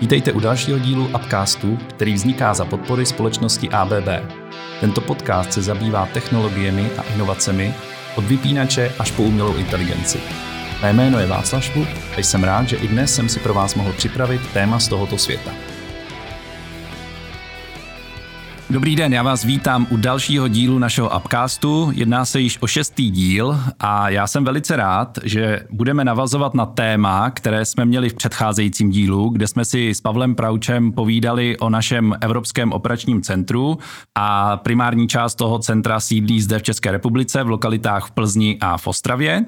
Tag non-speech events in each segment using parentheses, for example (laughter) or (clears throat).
Vítejte u dalšího dílu Upcastu, který vzniká za podpory společnosti ABB. Tento podcast se zabývá technologiemi a inovacemi od vypínače až po umělou inteligenci. Mé jméno je Václav Švuk a jsem rád, že i dnes jsem si pro vás mohl připravit téma z tohoto světa. Dobrý den, já vás vítám u dalšího dílu našeho Upcastu. Jedná se již o šestý díl a já jsem velice rád, že budeme navazovat na téma, které jsme měli v předcházejícím dílu, kde jsme si s Pavlem Praučem povídali o našem Evropském operačním centru a primární část toho centra sídlí zde v České republice v lokalitách v Plzni a v Ostravě.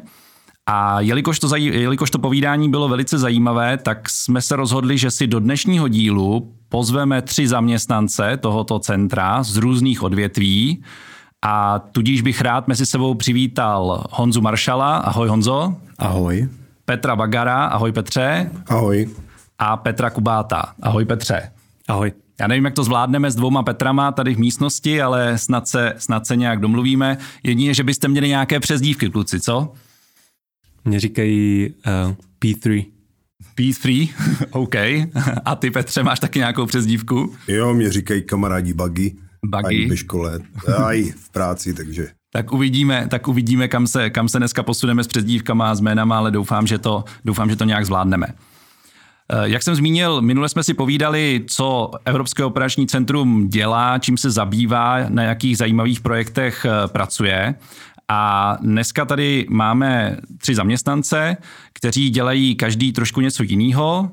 A jelikož to, jelikož to povídání bylo velice zajímavé, tak jsme se rozhodli, že si do dnešního dílu pozveme tři zaměstnance tohoto centra z různých odvětví. A tudíž bych rád mezi sebou přivítal Honzu Maršala. Ahoj Honzo. Ahoj. Petra Bagara. Ahoj Petře. Ahoj. A Petra Kubáta. Ahoj Petře. Ahoj. Já nevím, jak to zvládneme s dvouma Petrama tady v místnosti, ale snad se, snad se nějak domluvíme. Jedině, že byste měli nějaké přezdívky, kluci, co? Mě říkají uh, P3. P3, (laughs) OK. A ty, Petře, máš taky nějakou přezdívku? Jo, mě říkají kamarádi Buggy. Buggy. Ve škole, aj v práci, takže... Tak uvidíme, tak uvidíme kam, se, kam se dneska posuneme s přezdívkama a s jménama, ale doufám, že to, doufám, že to nějak zvládneme. Jak jsem zmínil, minule jsme si povídali, co Evropské operační centrum dělá, čím se zabývá, na jakých zajímavých projektech pracuje. A dneska tady máme tři zaměstnance, kteří dělají každý trošku něco jiného.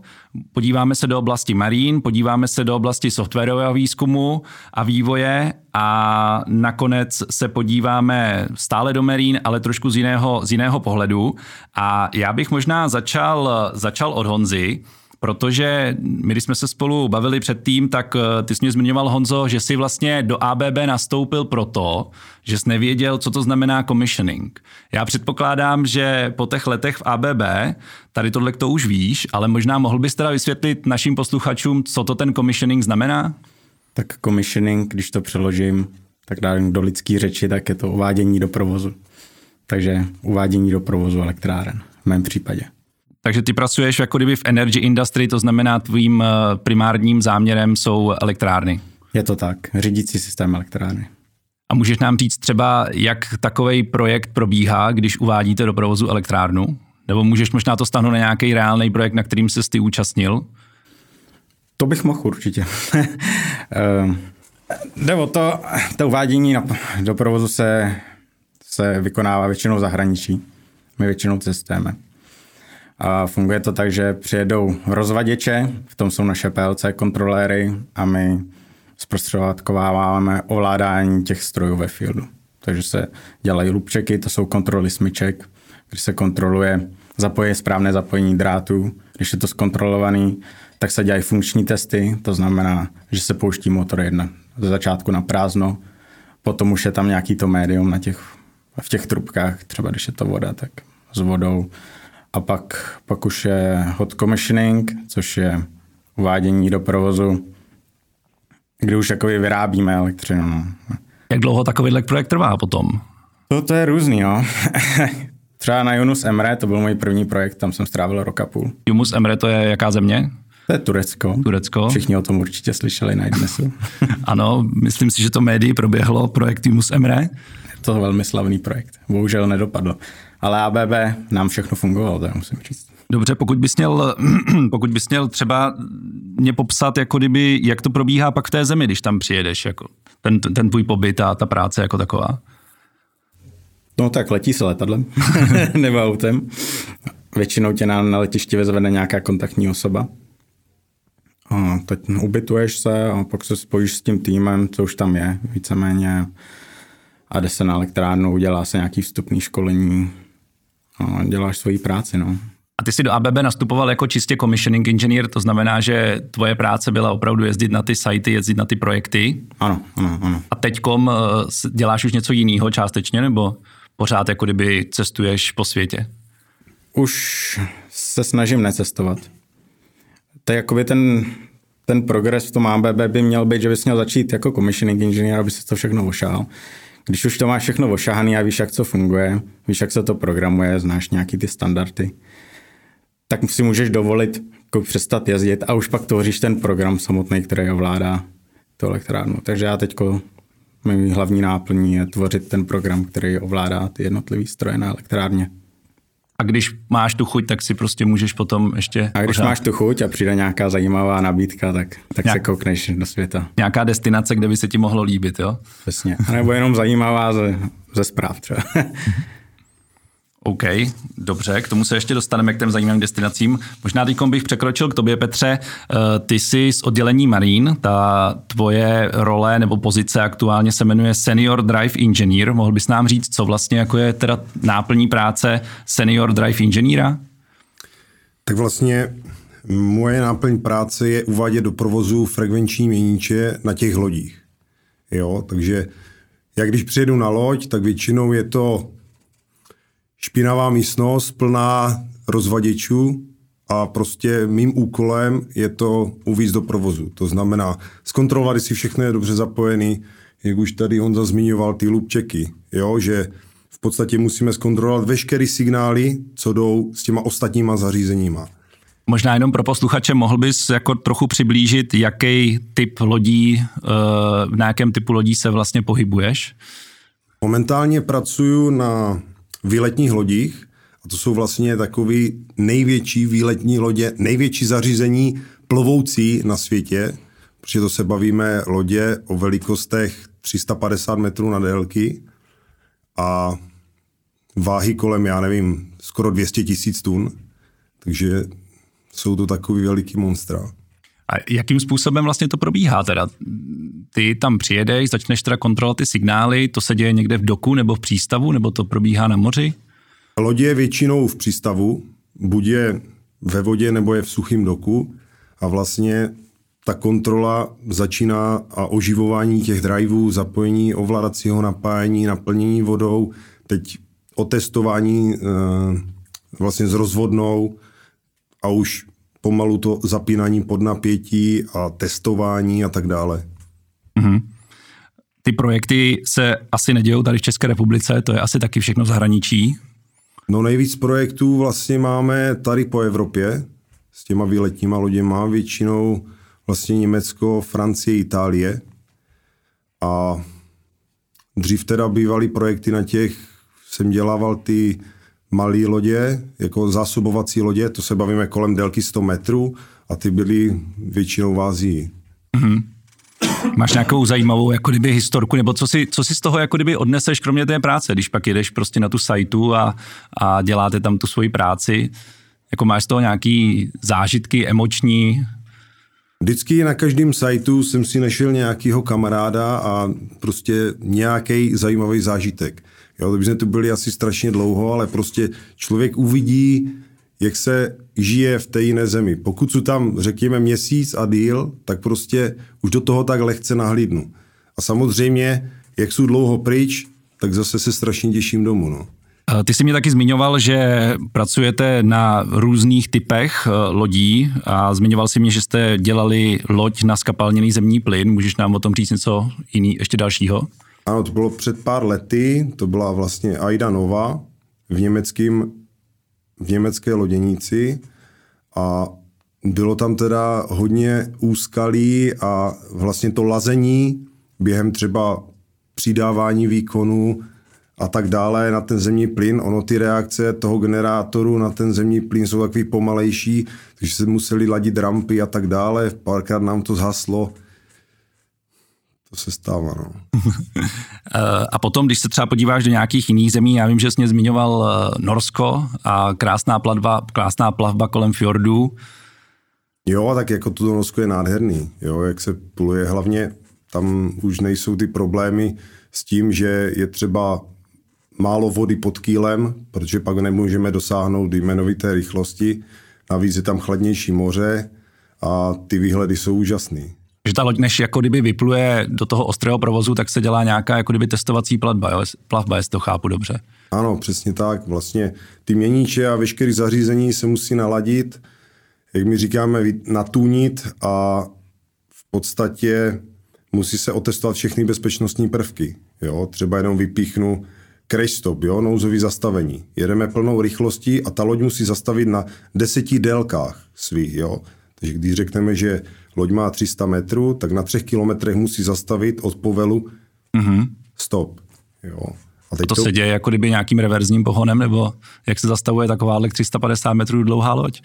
Podíváme se do oblasti marín, podíváme se do oblasti softwarového výzkumu a vývoje a nakonec se podíváme stále do marín, ale trošku z jiného, z jiného pohledu. A já bych možná začal, začal od Honzy, Protože my, když jsme se spolu bavili předtím, tak ty jsi mě zmiňoval, Honzo, že jsi vlastně do ABB nastoupil proto, že jsi nevěděl, co to znamená commissioning. Já předpokládám, že po těch letech v ABB tady tohle to už víš, ale možná mohl bys teda vysvětlit našim posluchačům, co to ten commissioning znamená? Tak commissioning, když to přeložím, tak dám do lidské řeči, tak je to uvádění do provozu. Takže uvádění do provozu elektráren v mém případě. Takže ty pracuješ jako kdyby v energy industry, to znamená tvým primárním záměrem jsou elektrárny. Je to tak, řídící systém elektrárny. A můžeš nám říct třeba, jak takový projekt probíhá, když uvádíte do provozu elektrárnu? Nebo můžeš možná to stáhnout na nějaký reálný projekt, na kterým se ty účastnil? To bych mohl určitě. (laughs) Jde o to, to uvádění do provozu se, se vykonává většinou v zahraničí. My většinou cestujeme. A funguje to tak, že přijedou rozvaděče, v tom jsou naše PLC kontroléry a my zprostředkováváme ovládání těch strojů ve fieldu. Takže se dělají lupčeky, to jsou kontroly smyček, když se kontroluje zapojení, správné zapojení drátů. Když je to zkontrolovaný, tak se dělají funkční testy, to znamená, že se pouští motor jedna ze začátku na prázdno, potom už je tam nějaký to médium na těch, v těch trubkách, třeba když je to voda, tak s vodou a pak, pak už je hot commissioning, což je uvádění do provozu, kdy už jakoby vyrábíme elektřinu. No. Jak dlouho takovýhle projekt trvá potom? To, to je různý, jo. (laughs) Třeba na Yunus Emre, to byl můj první projekt, tam jsem strávil rok a půl. Yunus Emre to je jaká země? To je Turecko. Turecko. Všichni o tom určitě slyšeli na Idnesu. (laughs) ano, myslím si, že to médií proběhlo, projekt Yunus Emre. Je to velmi slavný projekt. Bohužel nedopadl ale ABB nám všechno fungovalo, to musím říct. Dobře, pokud bys měl, (clears throat) pokud bys měl třeba mě popsat, jako kdyby, jak to probíhá pak v té zemi, když tam přijedeš, jako ten, ten tvůj pobyt a ta práce jako taková. No tak letí se letadlem (laughs) nebo autem. Většinou tě na, na letišti vezvene nějaká kontaktní osoba. A teď ubytuješ se a pak se spojíš s tím týmem, co už tam je, víceméně. A jde se na elektrárnu, udělá se nějaký vstupný školení, děláš svoji práci. No. A ty jsi do ABB nastupoval jako čistě commissioning engineer, to znamená, že tvoje práce byla opravdu jezdit na ty sajty, jezdit na ty projekty. Ano, ano, ano. A teďkom eh, děláš už něco jiného částečně, nebo pořád jako kdyby cestuješ po světě? Už se snažím necestovat. To je jakoby ten, ten progres v tom ABB by měl být, že bys měl začít jako commissioning engineer, aby se to všechno ošál když už to máš všechno ošahaný a víš, jak co funguje, víš, jak se to programuje, znáš nějaký ty standardy, tak si můžeš dovolit jako přestat jezdit a už pak tvoříš ten program samotný, který ovládá tu elektrárnu. Takže já teď můj hlavní náplní je tvořit ten program, který ovládá ty jednotlivé stroje na elektrárně. A když máš tu chuť, tak si prostě můžeš potom ještě... A když pořád... máš tu chuť a přijde nějaká zajímavá nabídka, tak, tak Nějak... se koukneš do světa. Nějaká destinace, kde by se ti mohlo líbit, jo? Přesně. A nebo jenom zajímavá ze, ze zpráv třeba. (laughs) OK, dobře, k tomu se ještě dostaneme k těm zajímavým destinacím. Možná teď bych překročil k tobě, Petře. Eh, ty jsi z oddělení Marine, ta tvoje role nebo pozice aktuálně se jmenuje Senior Drive Engineer. Mohl bys nám říct, co vlastně jako je teda náplní práce Senior Drive Engineera? Tak vlastně moje náplň práce je uvádět do provozu frekvenční měníče na těch lodích. Jo, takže jak když přijedu na loď, tak většinou je to špinavá místnost plná rozvaděčů a prostě mým úkolem je to uvízt do provozu. To znamená zkontrolovat, jestli všechno je dobře zapojený, jak už tady Honza zmiňoval ty loopchecky, jo, že v podstatě musíme zkontrolovat veškeré signály, co jdou s těma ostatníma zařízeníma. Možná jenom pro posluchače mohl bys jako trochu přiblížit, jaký typ lodí, eh, na jakém typu lodí se vlastně pohybuješ? Momentálně pracuju na výletních lodích. A to jsou vlastně takový největší výletní lodě, největší zařízení plovoucí na světě, protože to se bavíme lodě o velikostech 350 metrů na délky a váhy kolem, já nevím, skoro 200 tisíc tun. Takže jsou to takový veliký monstra. A jakým způsobem vlastně to probíhá teda? Ty tam přijedeš, začneš teda kontrolovat ty signály, to se děje někde v doku nebo v přístavu, nebo to probíhá na moři? Lodě je většinou v přístavu, buď je ve vodě nebo je v suchém doku a vlastně ta kontrola začíná a oživování těch driveů, zapojení ovládacího napájení, naplnění vodou, teď otestování e, vlastně s rozvodnou a už pomalu to zapínání pod napětí a testování a tak dále. Mm-hmm. Ty projekty se asi nedějou tady v České republice, to je asi taky všechno v zahraničí. No nejvíc projektů vlastně máme tady po Evropě s těma výletníma loděma, většinou vlastně Německo, Francie, Itálie. A dřív teda bývaly projekty na těch, jsem dělával ty malé lodě, jako zásobovací lodě, to se bavíme kolem délky 100 metrů a ty byly většinou v Ázii. Mm-hmm. Máš nějakou zajímavou jako kdyby historku, nebo co si, co si z toho jako kdyby odneseš kromě té práce, když pak jedeš prostě na tu sajtu a, a děláte tam tu svoji práci, jako máš z toho nějaký zážitky emoční? Vždycky na každém sajtu jsem si našel nějakého kamaráda a prostě nějaký zajímavý zážitek. Jo, to by jsme tu byli asi strašně dlouho, ale prostě člověk uvidí, jak se žije v té jiné zemi. Pokud jsou tam, řekněme, měsíc a díl, tak prostě už do toho tak lehce nahlídnu. A samozřejmě, jak jsou dlouho pryč, tak zase se strašně těším domů. No. Ty jsi mě taky zmiňoval, že pracujete na různých typech eh, lodí a zmiňoval si mě, že jste dělali loď na skapalněný zemní plyn. Můžeš nám o tom říct něco jiný, ještě dalšího? Ano, to bylo před pár lety, to byla vlastně Aida Nova v německém v německé loděníci a bylo tam teda hodně úskalí a vlastně to lazení během třeba přidávání výkonu a tak dále na ten zemní plyn. Ono ty reakce toho generátoru na ten zemní plyn jsou takový pomalejší, takže se museli ladit rampy a tak dále. Párkrát nám to zhaslo. To se stává, no. (laughs) Eh, a potom, když se třeba podíváš do nějakých jiných zemí, já vím, že jsi mě zmiňoval eh, Norsko a krásná plavba, krásná plavba kolem fjordů. Jo, tak jako to Norsko je nádherný, jo, jak se pluje, hlavně tam už nejsou ty problémy s tím, že je třeba málo vody pod kýlem, protože pak nemůžeme dosáhnout jmenovité rychlosti. Navíc je tam chladnější moře a ty výhledy jsou úžasný že ta loď, než jako kdyby vypluje do toho ostrého provozu, tak se dělá nějaká jako kdyby testovací platba, jo? plavba, jestli to chápu dobře. Ano, přesně tak. Vlastně ty měníče a veškeré zařízení se musí naladit, jak my říkáme, natůnit a v podstatě musí se otestovat všechny bezpečnostní prvky. Jo? Třeba jenom vypíchnu crash stop, jo, nouzový zastavení. Jedeme plnou rychlostí a ta loď musí zastavit na deseti délkách svých, jo. Takže když řekneme, že loď má 300 metrů, tak na třech kilometrech musí zastavit od povelu mm-hmm. stop, jo. A teď to, to se děje jako kdyby nějakým reverzním pohonem, nebo jak se zastavuje taková 350 metrů dlouhá loď?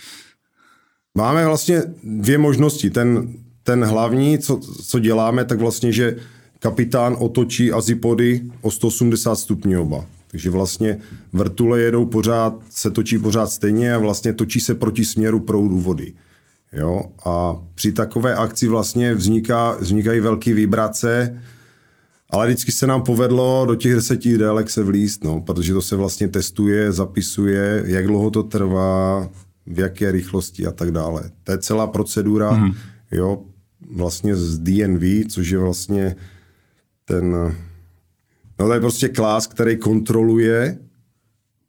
Máme vlastně dvě možnosti. Ten, ten hlavní, co, co děláme, tak vlastně, že kapitán otočí azipody o 180 stupňů oba. Takže vlastně vrtule jedou pořád, se točí pořád stejně a vlastně točí se proti směru proudu vody. Jo? A při takové akci vlastně vzniká, vznikají velké vibrace, ale vždycky se nám povedlo do těch deseti délek se vlíst, no, protože to se vlastně testuje, zapisuje, jak dlouho to trvá, v jaké rychlosti a tak dále. To je celá procedura, mm-hmm. jo, vlastně z DNV, což je vlastně ten, no to je prostě klás, který kontroluje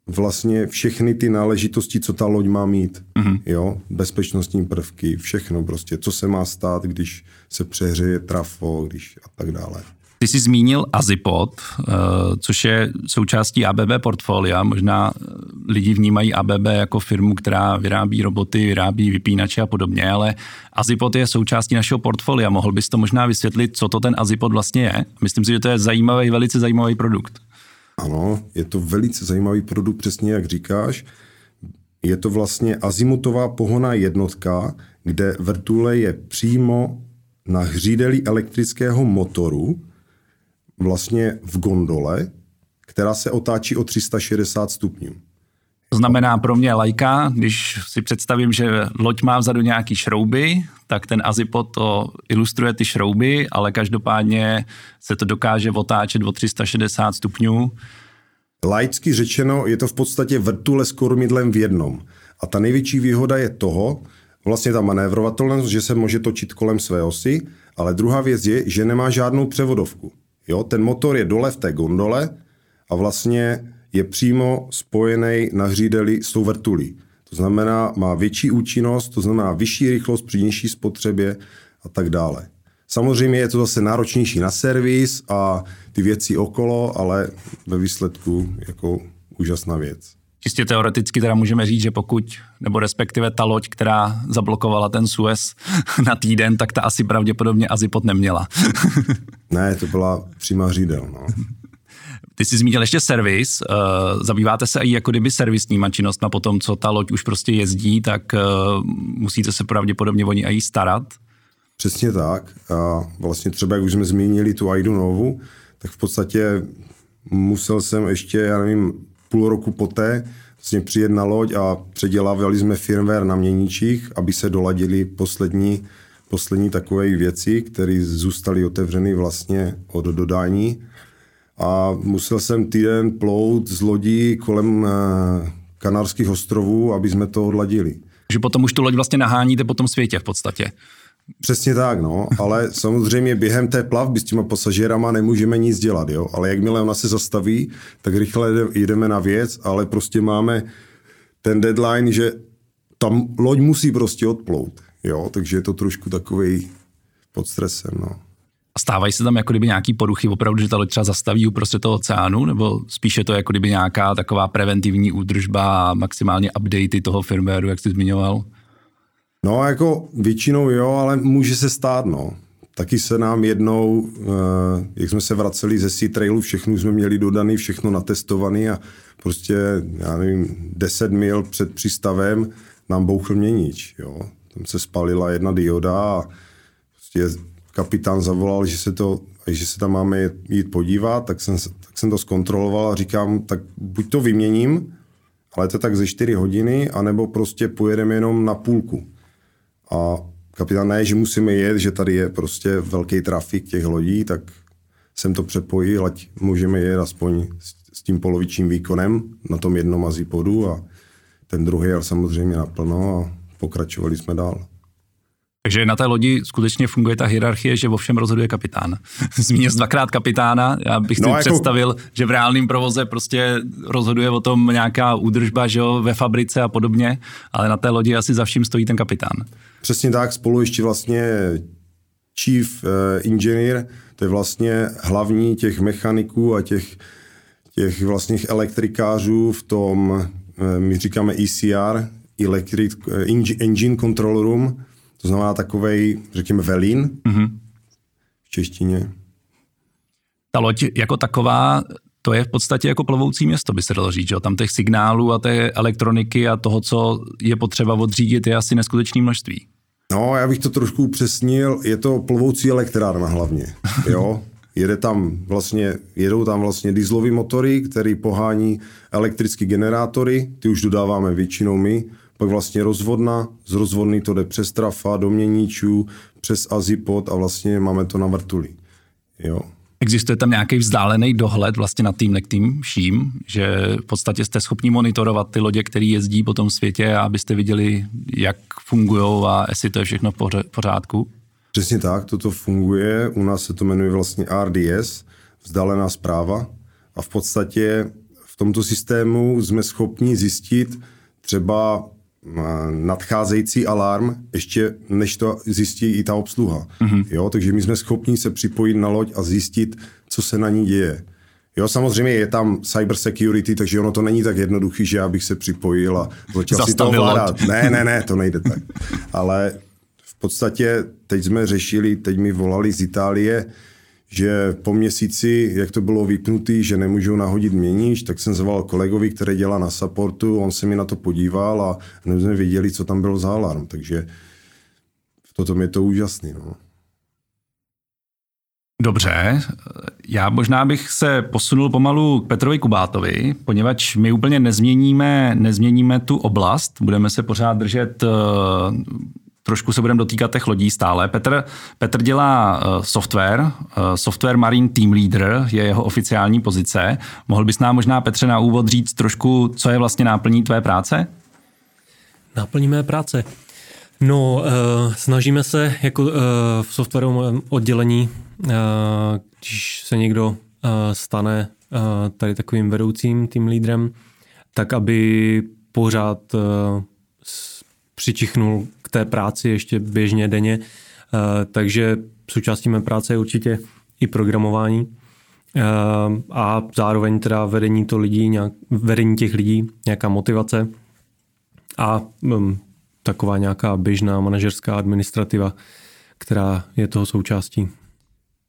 vlastně všechny ty náležitosti, co ta loď má mít. Mm-hmm. Jo, bezpečnostní prvky, všechno prostě, co se má stát, když se přehřeje trafo, když a tak dále. Ty jsi zmínil Azipod, eh, což je součástí ABB portfolia. Možná eh, lidi vnímají ABB jako firmu, která vyrábí roboty, vyrábí vypínače a podobně, ale Azipod je součástí našeho portfolia. Mohl bys to možná vysvětlit, co to ten Azipod vlastně je? Myslím si, že to je zajímavý, velice zajímavý produkt. Ano, je to velice zajímavý produkt, přesně jak říkáš. Je to vlastně azimutová pohona jednotka, kde vrtule je přímo na hřídeli elektrického motoru, vlastně v gondole, která se otáčí o 360 stupňů. Znamená pro mě lajka, když si představím, že loď má vzadu nějaký šrouby, tak ten Azipod to ilustruje ty šrouby, ale každopádně se to dokáže otáčet o 360 stupňů. Laicky řečeno je to v podstatě vrtule s kormidlem v jednom. A ta největší výhoda je toho, vlastně ta manévrovatelnost, že se může točit kolem své osy, ale druhá věc je, že nemá žádnou převodovku. Jo, ten motor je dole v té gondole a vlastně je přímo spojený na hřídeli s tou vrtulí. To znamená, má větší účinnost, to znamená vyšší rychlost při nižší spotřebě a tak dále. Samozřejmě je to zase náročnější na servis a ty věci okolo, ale ve výsledku jako úžasná věc. Čistě teoreticky teda můžeme říct, že pokud, nebo respektive ta loď, která zablokovala ten Suez (laughs) na týden, tak ta asi pravděpodobně Azipod neměla. (laughs) ne, to byla přímá řídel. No. Ty jsi zmínil ještě servis. Uh, zabýváte se i jako kdyby servisníma činnostma po tom, co ta loď už prostě jezdí, tak uh, musíte se pravděpodobně o ní i starat? Přesně tak. A vlastně třeba, jak už jsme zmínili tu Aidu Novu, tak v podstatě musel jsem ještě, já nevím, půl roku poté vlastně přijet na loď a předělávali jsme firmware na měníčích, aby se doladili poslední, poslední takové věci, které zůstaly otevřeny vlastně od dodání. A musel jsem týden plout z lodí kolem eh, Kanárských ostrovů, aby jsme to odladili. Že potom už tu loď vlastně naháníte po tom světě v podstatě. Přesně tak, no, ale (laughs) samozřejmě během té plavby s těma pasažérama nemůžeme nic dělat, jo, ale jakmile ona se zastaví, tak rychle jdeme na věc, ale prostě máme ten deadline, že tam loď musí prostě odplout, jo, takže je to trošku takový pod stresem, no. A stávají se tam jako kdyby nějaký poruchy, opravdu, že ta loď třeba zastaví uprostřed toho oceánu, nebo spíše to jako kdyby nějaká taková preventivní údržba a maximálně updaty toho firmwareu, jak jsi zmiňoval? No jako většinou jo, ale může se stát, no. Taky se nám jednou, eh, jak jsme se vraceli ze Sea Trailu, všechno jsme měli dodaný, všechno natestovaný a prostě, já nevím, 10 mil před přístavem nám bouchl měnič, jo. Tam se spalila jedna dioda a prostě kapitán zavolal, že se, to, že se tam máme jít podívat, tak jsem, tak jsem to zkontroloval a říkám, tak buď to vyměním, ale to tak ze 4 hodiny, anebo prostě pojedeme jenom na půlku. A kapitán ne, že musíme jet, že tady je prostě velký trafik těch lodí, tak jsem to přepojil, ať můžeme jet aspoň s, tím polovičním výkonem na tom jednom azipodu a ten druhý jel samozřejmě naplno a pokračovali jsme dál. Takže na té lodi skutečně funguje ta hierarchie, že o všem rozhoduje kapitán. (laughs) Zmínil jsi dvakrát kapitána, já bych si no, jako... představil, že v reálném provoze prostě rozhoduje o tom nějaká údržba že jo, ve fabrice a podobně, ale na té lodi asi za vším stojí ten kapitán. Přesně tak, spolu ještě vlastně chief uh, engineer, to je vlastně hlavní těch mechaniků a těch, těch vlastních elektrikářů v tom, eh, my říkáme ECR, Electric eh, Engine Control Room, to znamená takovej, řekněme, velín mm-hmm. v češtině. Ta loď jako taková, to je v podstatě jako plovoucí město, by se dalo říct. Že? Tam těch signálů a té elektroniky a toho, co je potřeba odřídit, je asi neskutečné množství. No, já bych to trošku upřesnil. Je to plovoucí elektrárna hlavně. Jo? (laughs) Jede tam vlastně, jedou tam vlastně dieselové motory, který pohání elektrické generátory, ty už dodáváme většinou my, pak vlastně rozvodna, z rozvodny to jde přes trafa, do měníčů, přes azipod a vlastně máme to na vrtuli. Jo. Existuje tam nějaký vzdálený dohled vlastně nad tím tím vším, že v podstatě jste schopni monitorovat ty lodě, které jezdí po tom světě, abyste viděli, jak fungují a jestli to je všechno v pořádku? Přesně tak, toto funguje. U nás se to jmenuje vlastně RDS, vzdálená zpráva. A v podstatě v tomto systému jsme schopni zjistit třeba nadcházející alarm, ještě než to zjistí i ta obsluha. Mm-hmm. Jo, takže my jsme schopni se připojit na loď a zjistit, co se na ní děje. Jo, samozřejmě je tam cyber security, takže ono to není tak jednoduchý, že já bych se připojil a začal si to ovládat. Ne, ne, ne, to nejde tak. Ale v podstatě teď jsme řešili, teď mi volali z Itálie, že po měsíci, jak to bylo vypnutý, že nemůžou nahodit měníš, tak jsem zval kolegovi, který dělá na supportu, on se mi na to podíval a hned jsme věděli, co tam bylo za alarm, takže v tom je to úžasný. No. Dobře, já možná bych se posunul pomalu k Petrovi Kubátovi, poněvadž my úplně nezměníme, nezměníme tu oblast, budeme se pořád držet trošku se budeme dotýkat těch lodí stále. Petr, Petr dělá uh, software, uh, software Marine Team Leader je jeho oficiální pozice. Mohl bys nám možná, Petře, na úvod říct trošku, co je vlastně náplní tvé práce? Náplní mé práce? No, uh, snažíme se jako uh, v softwarovém oddělení, uh, když se někdo uh, stane uh, tady takovým vedoucím tým lídrem, tak aby pořád uh, přičichnul k té práci ještě běžně denně, eh, takže součástí mé práce je určitě i programování eh, a zároveň teda vedení, to lidí, nějak, vedení těch lidí, nějaká motivace a um, taková nějaká běžná manažerská administrativa, která je toho součástí.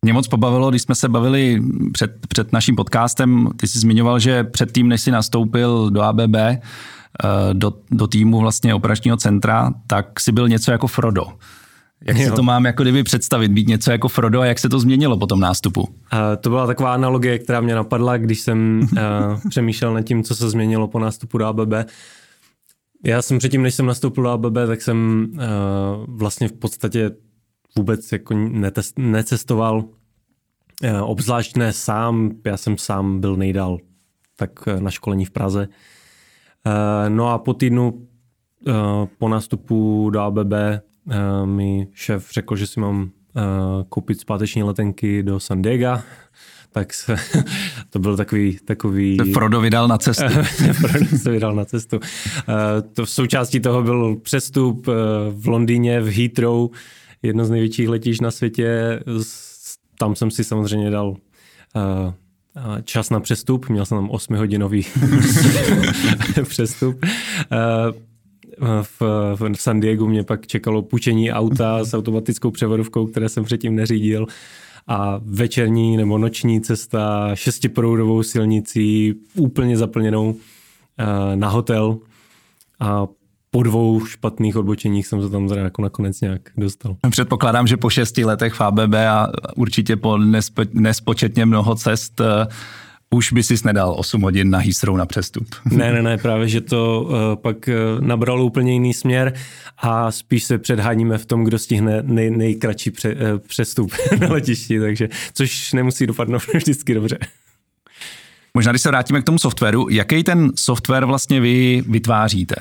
Mě moc pobavilo, když jsme se bavili před, před naším podcastem, ty jsi zmiňoval, že předtím, než jsi nastoupil do ABB, do, do týmu vlastně operačního centra, tak si byl něco jako Frodo. Jak jo. si to mám jako kdyby představit, být něco jako Frodo a jak se to změnilo po tom nástupu? Uh, to byla taková analogie, která mě napadla, když jsem uh, (laughs) přemýšlel nad tím, co se změnilo po nástupu do ABB. Já jsem předtím, než jsem nastoupil do ABB, tak jsem uh, vlastně v podstatě vůbec jako netest, necestoval, uh, obzvlášť ne sám, já jsem sám byl nejdál tak na školení v Praze. Eh, no a po týdnu eh, po nástupu do ABB eh, mi šéf řekl, že si mám koupit zpáteční letenky do San Diego, (laughs) tak se, (laughs) to byl takový... takový Frodo vydal na cestu. (laughs) Frodo se vydal na cestu. To v součástí toho byl přestup v Londýně, v Heathrow, jedno z největších letišť na světě. Tam jsem si samozřejmě dal čas na přestup, měl jsem tam 8-hodinový (laughs) přestup. V, v San Diego mě pak čekalo půjčení auta s automatickou převodovkou, které jsem předtím neřídil a večerní nebo noční cesta šestiproudovou silnicí úplně zaplněnou na hotel a po dvou špatných odbočeních jsem se tam zra jako nakonec nějak dostal. Předpokládám, že po šesti letech v ABB a určitě po nespo, nespočetně mnoho cest uh, už by si nedal 8 hodin na Heathrow na přestup. (laughs) Ne, ne, ne, právě, že to uh, pak uh, nabralo úplně jiný směr a spíš se předháníme v tom, kdo stihne nej, nejkratší pře, uh, přestup (laughs) na letišti, takže což nemusí dopadnout (laughs) vždycky dobře. Možná, když se vrátíme k tomu softwaru, jaký ten software vlastně vy vytváříte?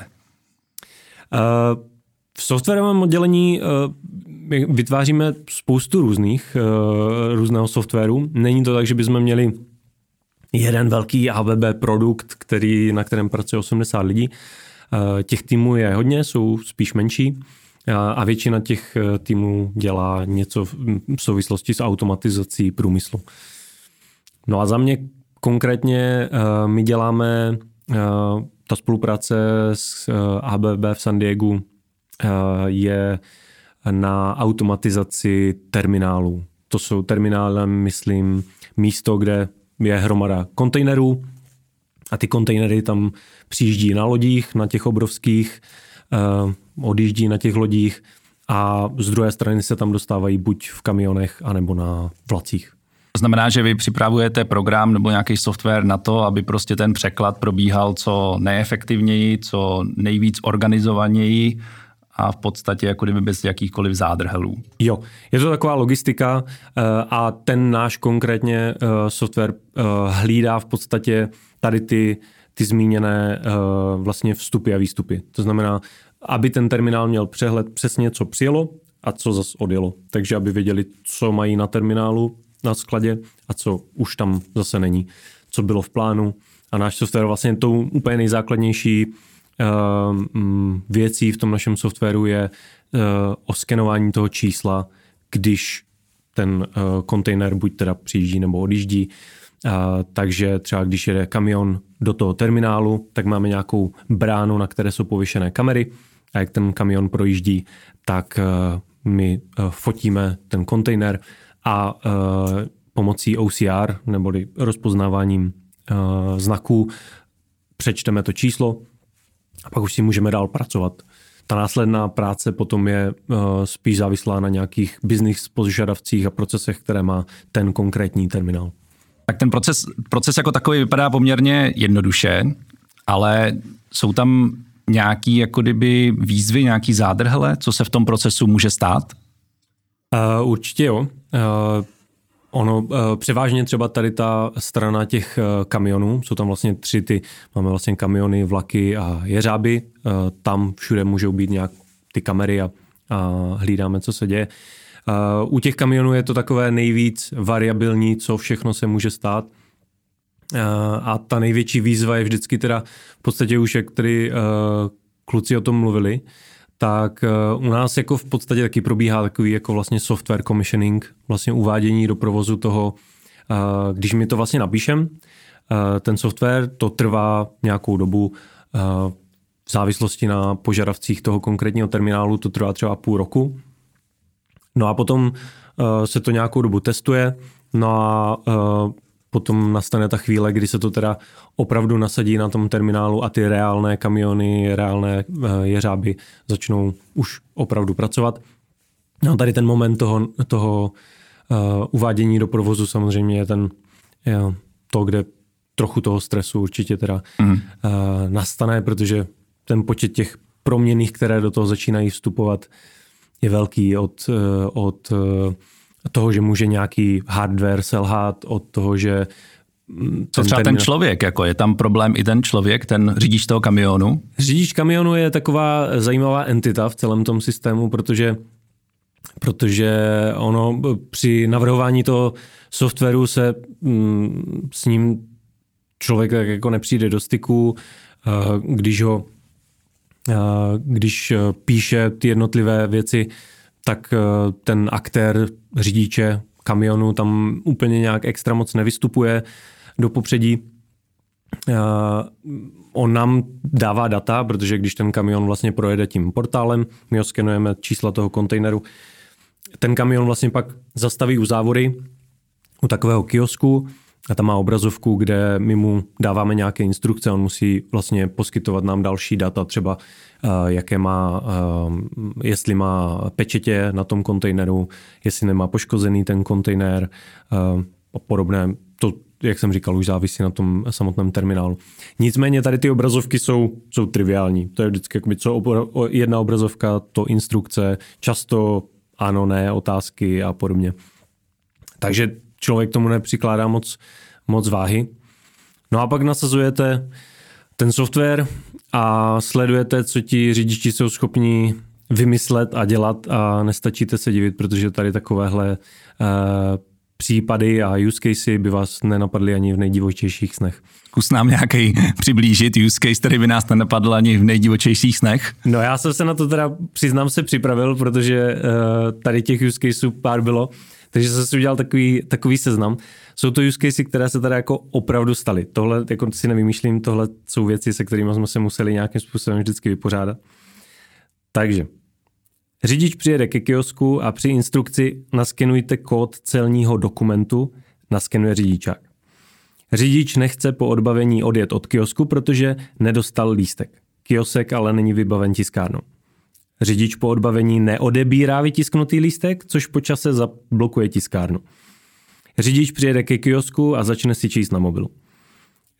V softwarovém oddělení eh, vytváříme spoustu různých, eh, různého softwaru. Není to tak, že bychom měli jeden velký ABB produkt, který, na kterém pracuje 80 lidí. Eh, těch týmů je hodně, jsou spíš menší a většina těch týmů dělá něco v souvislosti s automatizací průmyslu. No a za mě konkrétně my děláme ta spolupráce s ABB v San Diego uh, je na automatizaci terminálů. To jsou terminály, myslím, místo, kde je hromada kontejnerů a ty kontejnery tam přijíždí na lodích, na těch obrovských, odjíždí na těch lodích a z druhé strany se tam dostávají buď v kamionech, anebo na vlacích. To znamená, že vy připravujete program nebo nějaký software na to, aby prostě ten překlad probíhal co nejefektivněji, co nejvíc organizovaněji a v podstatě jako kdyby bez jakýchkoliv zádrhelů. Jo, je to taková logistika eh, a ten náš konkrétně eh, software eh, hlídá v podstatě tady ty, ty zmíněné vlastně vstupy a výstupy. To znamená, aby ten terminál měl přehled přesně, co přijelo a co zase odjelo. Takže aby věděli, co mají na terminálu, na skladě a co už tam zase není, co bylo v plánu. A náš software vlastně tou úplně nejzákladnější uh, věcí v tom našem softwaru je uh, oskenování toho čísla, když ten uh, kontejner buď teda přijíždí nebo odjíždí. Uh, takže třeba když jede kamion do toho terminálu, tak máme nějakou bránu, na které jsou pověšené kamery a jak ten kamion projíždí, tak uh, my fotíme ten kontejner a uh, pomocí OCR neboli rozpoznáváním uh, znaků přečteme to číslo a pak už si můžeme dál pracovat. Ta následná práce potom je uh, spíš závislá na nějakých business požadavcích a procesech, které má ten konkrétní terminál. Tak ten proces, proces jako takový vypadá poměrně jednoduše, ale jsou tam nějaký jako kdyby výzvy, nějaký zádrhle, co se v tom procesu může stát? Uh, určitě jo. Uh, ono uh, převážně třeba tady ta strana těch uh, kamionů, jsou tam vlastně tři ty, máme vlastně kamiony, vlaky a jeřáby, uh, tam všude můžou být nějak ty kamery a, a hlídáme, co se děje. U těch kamionů je to takové nejvíc variabilní, co všechno se může stát. A ta největší výzva je vždycky teda v podstatě už, jak tady kluci o tom mluvili, tak eh, u nás jako v podstatě taky probíhá takový jako vlastně software commissioning, vlastně uvádění do provozu toho, eh, když mi to vlastně napíšem, eh, ten software, to trvá nějakou dobu, v závislosti na požadavcích toho konkrétního terminálu to trvá třeba půl roku. No a potom se to nějakou dobu testuje, no a potom nastane ta chvíle, kdy se to teda opravdu nasadí na tom terminálu a ty reálné kamiony, reálné eh, jeřáby začnou už opravdu pracovat. No tady ten moment toho, toho uh, uvádění do provozu samozřejmě je ten je to, kde trochu toho stresu určitě teda mm. uh, nastane, protože ten počet těch proměných, které do toho začínají vstupovat, je velký od, od toho, že může nějaký hardware selhat, od toho, že mm, co třeba ten člověk, jako je tam problém i ten člověk, ten řidič toho kamionu? Řidič kamionu je taková zajímavá entita v celém tom systému, protože protože ono při navrhování toho softwaru se mm, s ním člověk tak jako nepřijde do styku, eh, když ho eh, když píše ty jednotlivé věci tak eh, ten aktér řidiče kamionu tam úplně nějak extra moc nevystupuje do popředí. Eh, on nám dává data, protože když ten kamion vlastně projede tím portálem, my ho skenujeme čísla toho kontejneru, ten kamion vlastně pak zastaví u závory, u takového kiosku a tam má obrazovku, kde my mu dáváme nějaké instrukce, on musí vlastně poskytovat nám další data, třeba uh, jaké má, uh, jestli má pečetě na tom kontejneru, jestli nemá poškozený ten kontejner uh, a podobné. To, jak jsem říkal, už závisí na tom samotném terminálu. Nicméně tady ty obrazovky jsou, jsou triviální. To je vždycky jakoby, co jedna obrazovka, to instrukce, často ano, ne, otázky a podobně. Takže člověk tomu nepřikládá moc, moc váhy. No a pak nasazujete ten software a sledujete, co ti řidiči jsou schopni vymyslet a dělat a nestačíte se divit, protože tady takovéhle uh, případy a use casey by vás nenapadly ani v nejdivočejších snech. Zkus nám nějaký přiblížit use case, který by nás nenapadl ani v nejdivočejších snech. No já jsem se na to teda, přiznám se, připravil, protože uh, tady těch use caseů pár bylo. Takže jsem si udělal takový, takový seznam. Jsou to use casey, které se tady jako opravdu staly. Tohle jako si nevymýšlím, tohle jsou věci, se kterými jsme se museli nějakým způsobem vždycky vypořádat. Takže řidič přijede ke kiosku a při instrukci naskenujte kód celního dokumentu, naskenuje řidičák. Řidič nechce po odbavení odjet od kiosku, protože nedostal lístek. Kiosek ale není vybaven tiskárnou. Řidič po odbavení neodebírá vytisknutý lístek, což po čase zablokuje tiskárnu. Řidič přijede ke kiosku a začne si číst na mobilu.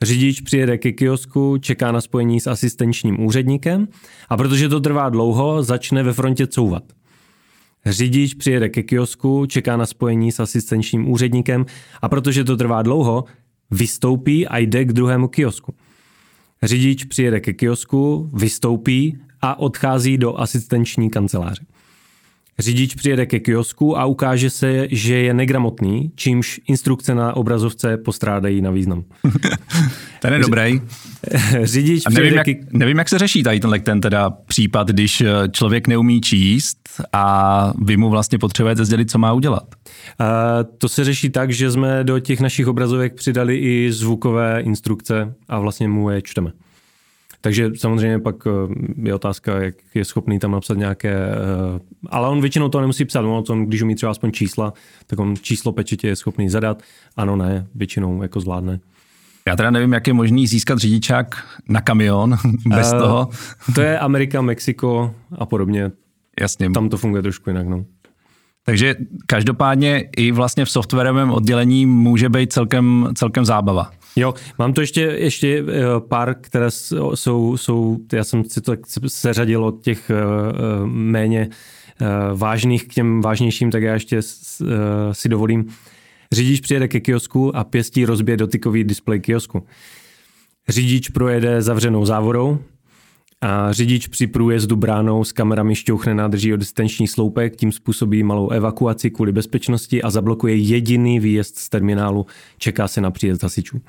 Řidič přijede ke kiosku, čeká na spojení s asistenčním úředníkem a protože to trvá dlouho, začne ve frontě couvat. Řidič přijede ke kiosku, čeká na spojení s asistenčním úředníkem a protože to trvá dlouho, vystoupí a jde k druhému kiosku. Řidič přijede ke kiosku, vystoupí a odchází do asistenční kanceláře. Řidič přijede ke kiosku a ukáže se, že je negramotný, čímž instrukce na obrazovce postrádají na význam. (laughs) ten je dobrý. (laughs) Řidič a nevím, jak, ke... nevím, jak se řeší tady tenhle ten teda případ, když eh, člověk neumí číst a vy mu vlastně potřebujete sdělit, co má udělat. Uh, to se řeší tak, že jsme do těch našich obrazovek přidali i zvukové instrukce a vlastně mu je čteme. Takže samozřejmě pak eh, je otázka, jak je schopný tam napsat nějaké, eh, ale on většinou to nemusí psát, on to, když umí třeba aspoň čísla, tak on číslo pečetě je schopný zadat. Ano, ne, většinou jako zvládne. Já teda nevím, jak je možný získat řidičák na kamion (laughs) bez uh, toho. To je Amerika, Mexiko a podobně. Jasně. Tam to funguje trošku jinak. No. Takže každopádně i vlastně v softwarovém oddělení může být celkem, celkem zábava. Jo, mám tu ještě, ještě eh, pár, které jsou, jsou, já jsem si to seřadil od těch eh, eh, méně vážných k těm vážnějším, tak já ještě si dovolím. Řidič přijede ke kiosku a pěstí rozbije dotykový displej kiosku. Řidič projede zavřenou závorou, a řidič při průjezdu bránou s kamerami šťouchne nádrží o distanční sloupek, tím způsobí malou evakuaci kvůli bezpečnosti a zablokuje jediný výjezd z terminálu. Čeká se na příjezd hasičů.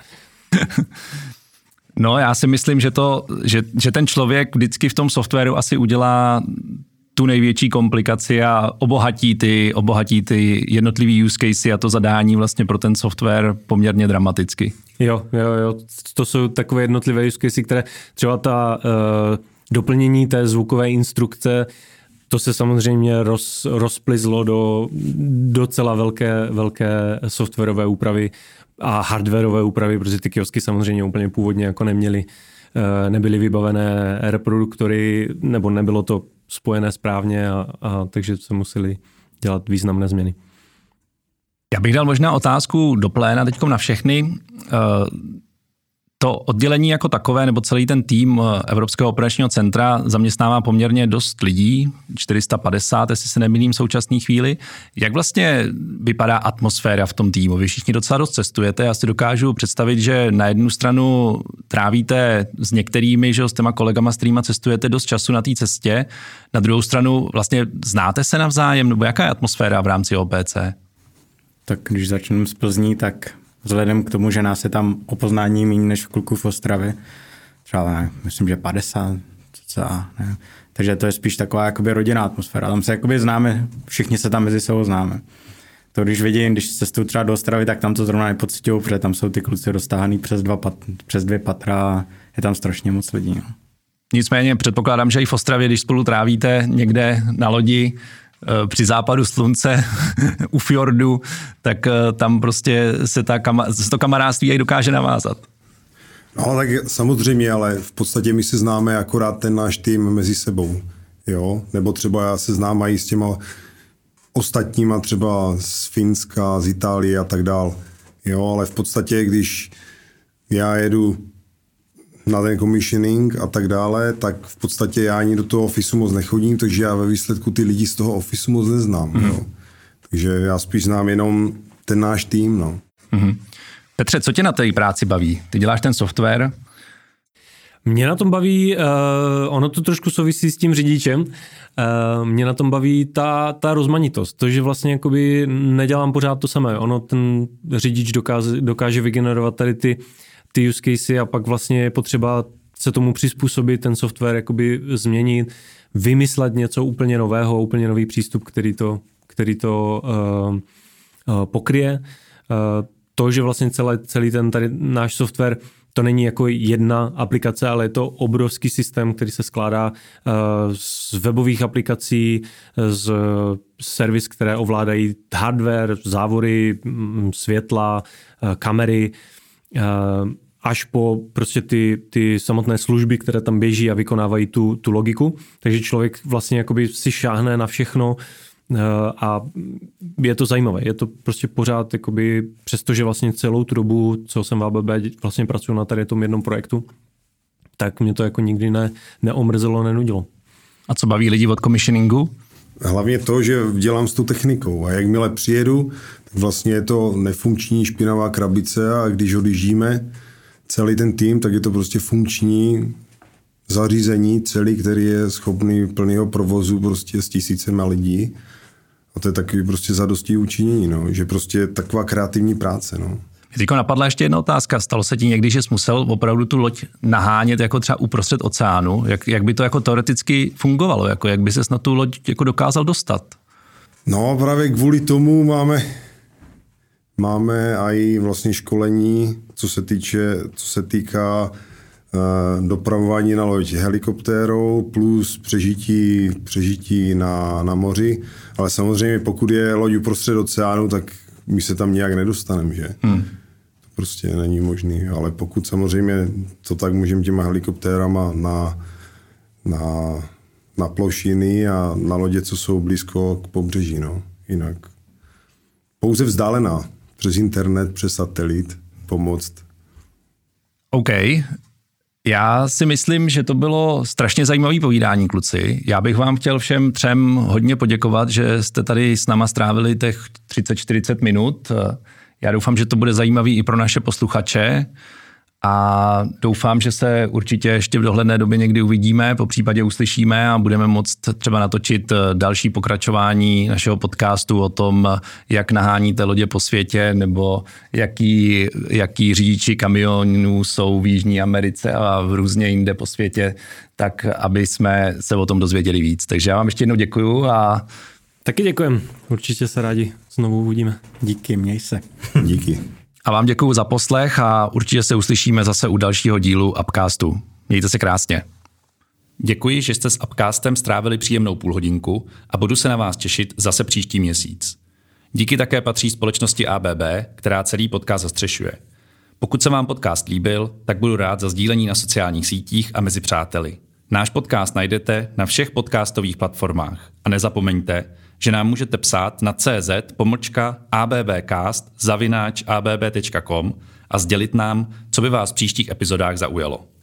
No, já si myslím, že, to, že, že ten člověk vždycky v tom softwaru asi udělá tu největší komplikaci a obohatí ty, obohatí ty jednotlivý use casey a to zadání vlastně pro ten software poměrně dramaticky. Jo, jo, jo. To jsou takové jednotlivé use které třeba ta uh, doplnění té zvukové instrukce to se samozřejmě roz, rozplizlo do docela velké, velké softwarové úpravy a hardwareové úpravy, protože ty kiosky samozřejmě úplně původně jako neměly, eh, nebyly vybavené reproduktory, nebo nebylo to spojené správně, a, a takže se museli dělat významné změny. Já bych dal možná otázku do pléna teď na všechny. Eh, to oddělení jako takové, nebo celý ten tým eh, Evropského operačního centra zaměstnává poměrně dost lidí, 450, jestli se nemýlím v současné chvíli. Jak vlastně vypadá atmosféra v tom týmu? Vy všichni docela dost cestujete, já si dokážu představit, že na jednu stranu trávíte s některými, že s těma kolegama, s kterými cestujete dost času na té cestě, na druhou stranu vlastně znáte se navzájem, nebo jaká je atmosféra v rámci OPC? Tak když začneme z Plzní, tak vzhledem k tomu, že nás je tam o poznání méně než v kluku v Ostravě, třeba ne, myslím, že 50, cca, ne. Takže to je spíš taková jakoby rodinná atmosféra. Tam se jakoby známe, všichni se tam mezi sebou známe. To když vidím, když cestuju třeba do Ostravy, tak tam to zrovna nepocituju, protože tam jsou ty kluci roztáhaný přes, dva pat, přes dvě patra a je tam strašně moc lidí. No. Nicméně předpokládám, že i v Ostravě, když spolu trávíte někde na lodi, při západu slunce (laughs) u fjordu, tak eh, tam prostě se, ta kama, se to kamarádství i dokáže navázat. No tak samozřejmě, ale v podstatě my si známe akorát ten náš tým mezi sebou. Jo? Nebo třeba já se znám i s těma ostatníma třeba z Finska, z Itálie a tak dál. Jo, ale v podstatě, když já jedu na ten commissioning a tak dále, tak v podstatě já ani do toho ofisu moc nechodím, takže já ve výsledku ty lidi z toho ofisu moc neznám. Mm. Jo. Takže já spíš znám jenom ten náš tým. No. Mm. Petře, co tě na té práci baví? Ty děláš ten software, mě na tom baví, uh, ono to trošku souvisí s tím řidičem, uh, mě na tom baví ta, ta rozmanitost, to, že vlastně jakoby nedělám pořád to samé. Ono ten řidič dokáže, dokáže vygenerovat tady ty ty use casey a pak vlastně je potřeba se tomu přizpůsobit, ten software jakoby změnit, vymyslet něco úplně nového, úplně nový přístup, který to, který to uh, pokryje. To, že vlastně celé, celý ten tady náš software to není jako jedna aplikace, ale je to obrovský systém, který se skládá z webových aplikací, z servis, které ovládají hardware, závory, světla, kamery, až po prostě ty, ty samotné služby, které tam běží a vykonávají tu, tu logiku. Takže člověk vlastně jakoby si šáhne na všechno eh, a je to zajímavé. Je to prostě pořád, jakoby, přestože vlastně celou tu dobu, co jsem v ABB, vlastně pracuji na tady tom jednom projektu, tak mě to jako nikdy ne, neomrzelo, nenudilo. A co baví lidi od commissioningu? Hlavně to, že dělám s tou technikou a jakmile přijedu, tak vlastně je to nefunkční špinavá krabice a když odjíždíme, celý ten tým, tak je to prostě funkční zařízení celý, který je schopný plného provozu prostě s tisícema lidí. A to je takový prostě zadostí učinění, no. že prostě je taková kreativní práce. No. Teď napadla ještě jedna otázka. Stalo se ti někdy, že jsi musel opravdu tu loď nahánět jako třeba uprostřed oceánu? Jak, jak by to jako teoreticky fungovalo? Jako, jak by ses na tu loď jako dokázal dostat? No právě kvůli tomu máme Máme i vlastně školení, co se, týče, co se týká uh, dopravování na loď helikoptérou plus přežití, přežití na, na moři. Ale samozřejmě pokud je loď uprostřed oceánu, tak my se tam nějak nedostaneme, že? Hmm. To prostě není možné. Ale pokud samozřejmě to tak můžeme těma helikoptérama na, na, na plošiny a na lodě, co jsou blízko k pobřeží, no. Jinak pouze vzdálená přes internet, přes satelit pomoct. OK. Já si myslím, že to bylo strašně zajímavé povídání, kluci. Já bych vám chtěl všem třem hodně poděkovat, že jste tady s náma strávili těch 30-40 minut. Já doufám, že to bude zajímavý i pro naše posluchače a doufám, že se určitě ještě v dohledné době někdy uvidíme, po případě uslyšíme a budeme moct třeba natočit eh, další pokračování našeho podcastu o tom, jak naháníte lodě po světě nebo jaký, jaký řidiči kamionů jsou v Jižní Americe a v různě jinde po světě, tak aby jsme se o tom dozvěděli víc. Takže já vám ještě jednou děkuju a Taky děkujem. Určitě se rádi znovu uvidíme. Díky, měj se. (laughs) Díky. A vám děkuji za poslech a určitě se uslyšíme zase u dalšího dílu Upcastu. Mějte se krásně. Děkuji, že jste s Upcastem strávili příjemnou půlhodinku a budu se na vás těšit zase příští měsíc. Díky také patří společnosti ABB, která celý podcast zastřešuje. Pokud se vám podcast líbil, tak budu rád za sdílení na sociálních sítích a mezi přáteli. Náš podcast najdete na všech podcastových platformách. A nezapomeňte, že nám můžete psát na cz pomlčka abbcast zavináč abb.com a sdělit nám, co by vás v příštích epizodách zaujalo.